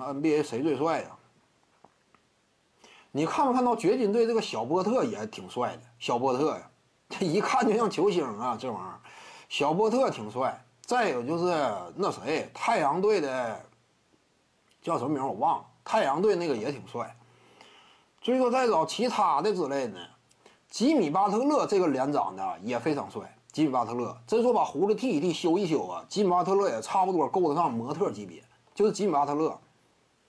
NBA 谁最帅呀？你看没看到掘金队这个小波特也挺帅的？小波特呀，这一看就像球星啊！这玩意儿，小波特挺帅。再有就是那谁，太阳队的叫什么名我忘了。太阳队那个也挺帅。所以说再找其他的之类的，吉米巴特勒这个脸长得也非常帅。吉米巴特勒，真说把胡子剃一剃、修一修啊，吉米巴特勒也差不多够得上模特级别。就是吉米巴特勒，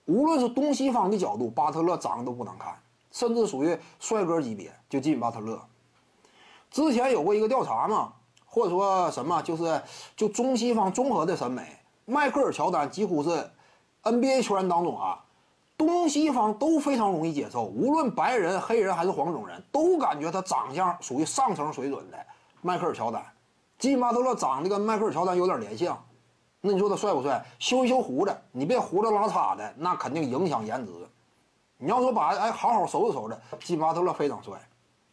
无论是东西方的角度，巴特勒长得都不难看，甚至属于帅哥级别。就进巴特勒，之前有过一个调查嘛，或者说什么，就是就中西方综合的审美，迈克尔乔丹几乎是 NBA 球员当中啊，东西方都非常容易接受，无论白人、黑人还是黄种人，都感觉他长相属于上层水准的。迈克尔乔丹，进巴特勒长得跟迈克尔乔丹有点连像。那你说他帅不帅？修一修胡子，你别胡子拉碴的，那肯定影响颜值。你要说把哎好好收拾收拾，吉巴特勒非常帅。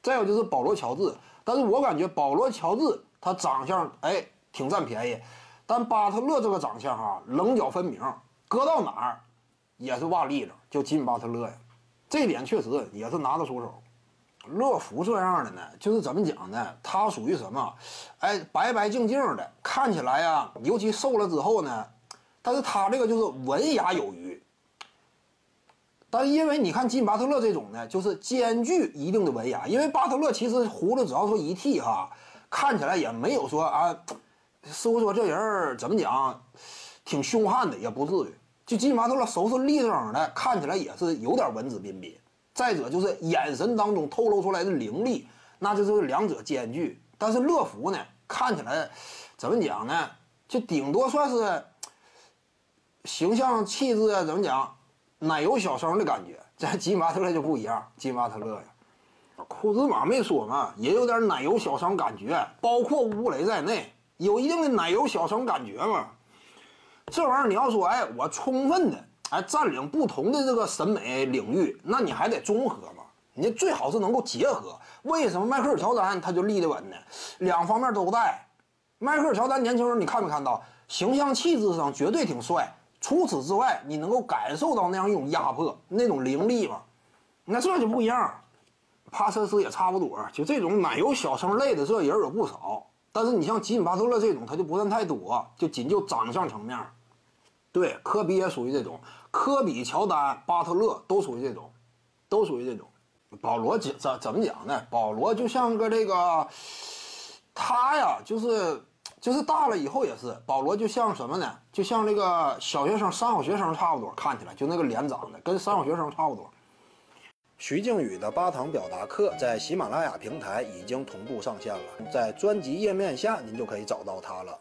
再有就是保罗乔治，但是我感觉保罗乔治他长相哎挺占便宜，但巴特勒这个长相哈棱角分明，搁到哪儿也是哇立着，就吉米巴特勒呀，这点确实也是拿得出手。乐福这样的呢，就是怎么讲呢？他属于什么？哎，白白净净的，看起来呀，尤其瘦了之后呢，但是他这个就是文雅有余。但是因为你看金巴特勒这种呢，就是兼具一定的文雅。因为巴特勒其实胡子只要说一剃哈，看起来也没有说啊，师傅说这人怎么讲，挺凶悍的，也不至于。就金巴特勒收拾立正的，看起来也是有点文质彬彬。再者就是眼神当中透露出来的凌厉，那就是两者兼具。但是乐福呢，看起来怎么讲呢？就顶多算是形象气质啊，怎么讲？奶油小生的感觉。这 吉马特勒就不一样，吉马特勒呀，库兹马没说嘛，也有点奶油小生感觉，包括乌雷在内，有一定的奶油小生感觉嘛。这玩意儿你要说，哎，我充分的。哎，占领不同的这个审美领域，那你还得综合嘛？你最好是能够结合。为什么迈克尔乔丹他就立得稳呢？两方面都带。迈克尔乔丹年轻时候你看没看到？形象气质上绝对挺帅。除此之外，你能够感受到那样一种压迫、那种凌厉吗？那这就不一样。帕森斯也差不多，就这种奶油小生类的这人有不少。但是你像吉米巴特勒这种，他就不算太多，就仅就长相层面。对，科比也属于这种。科比、乔丹、巴特勒都属于这种，都属于这种。保罗怎怎怎么讲呢？保罗就像个这个，他呀，就是就是大了以后也是。保罗就像什么呢？就像这个小学生、三好学生差不多，看起来就那个脸长得跟三好学生差不多。徐静宇的八堂表达课在喜马拉雅平台已经同步上线了，在专辑页面下您就可以找到它了。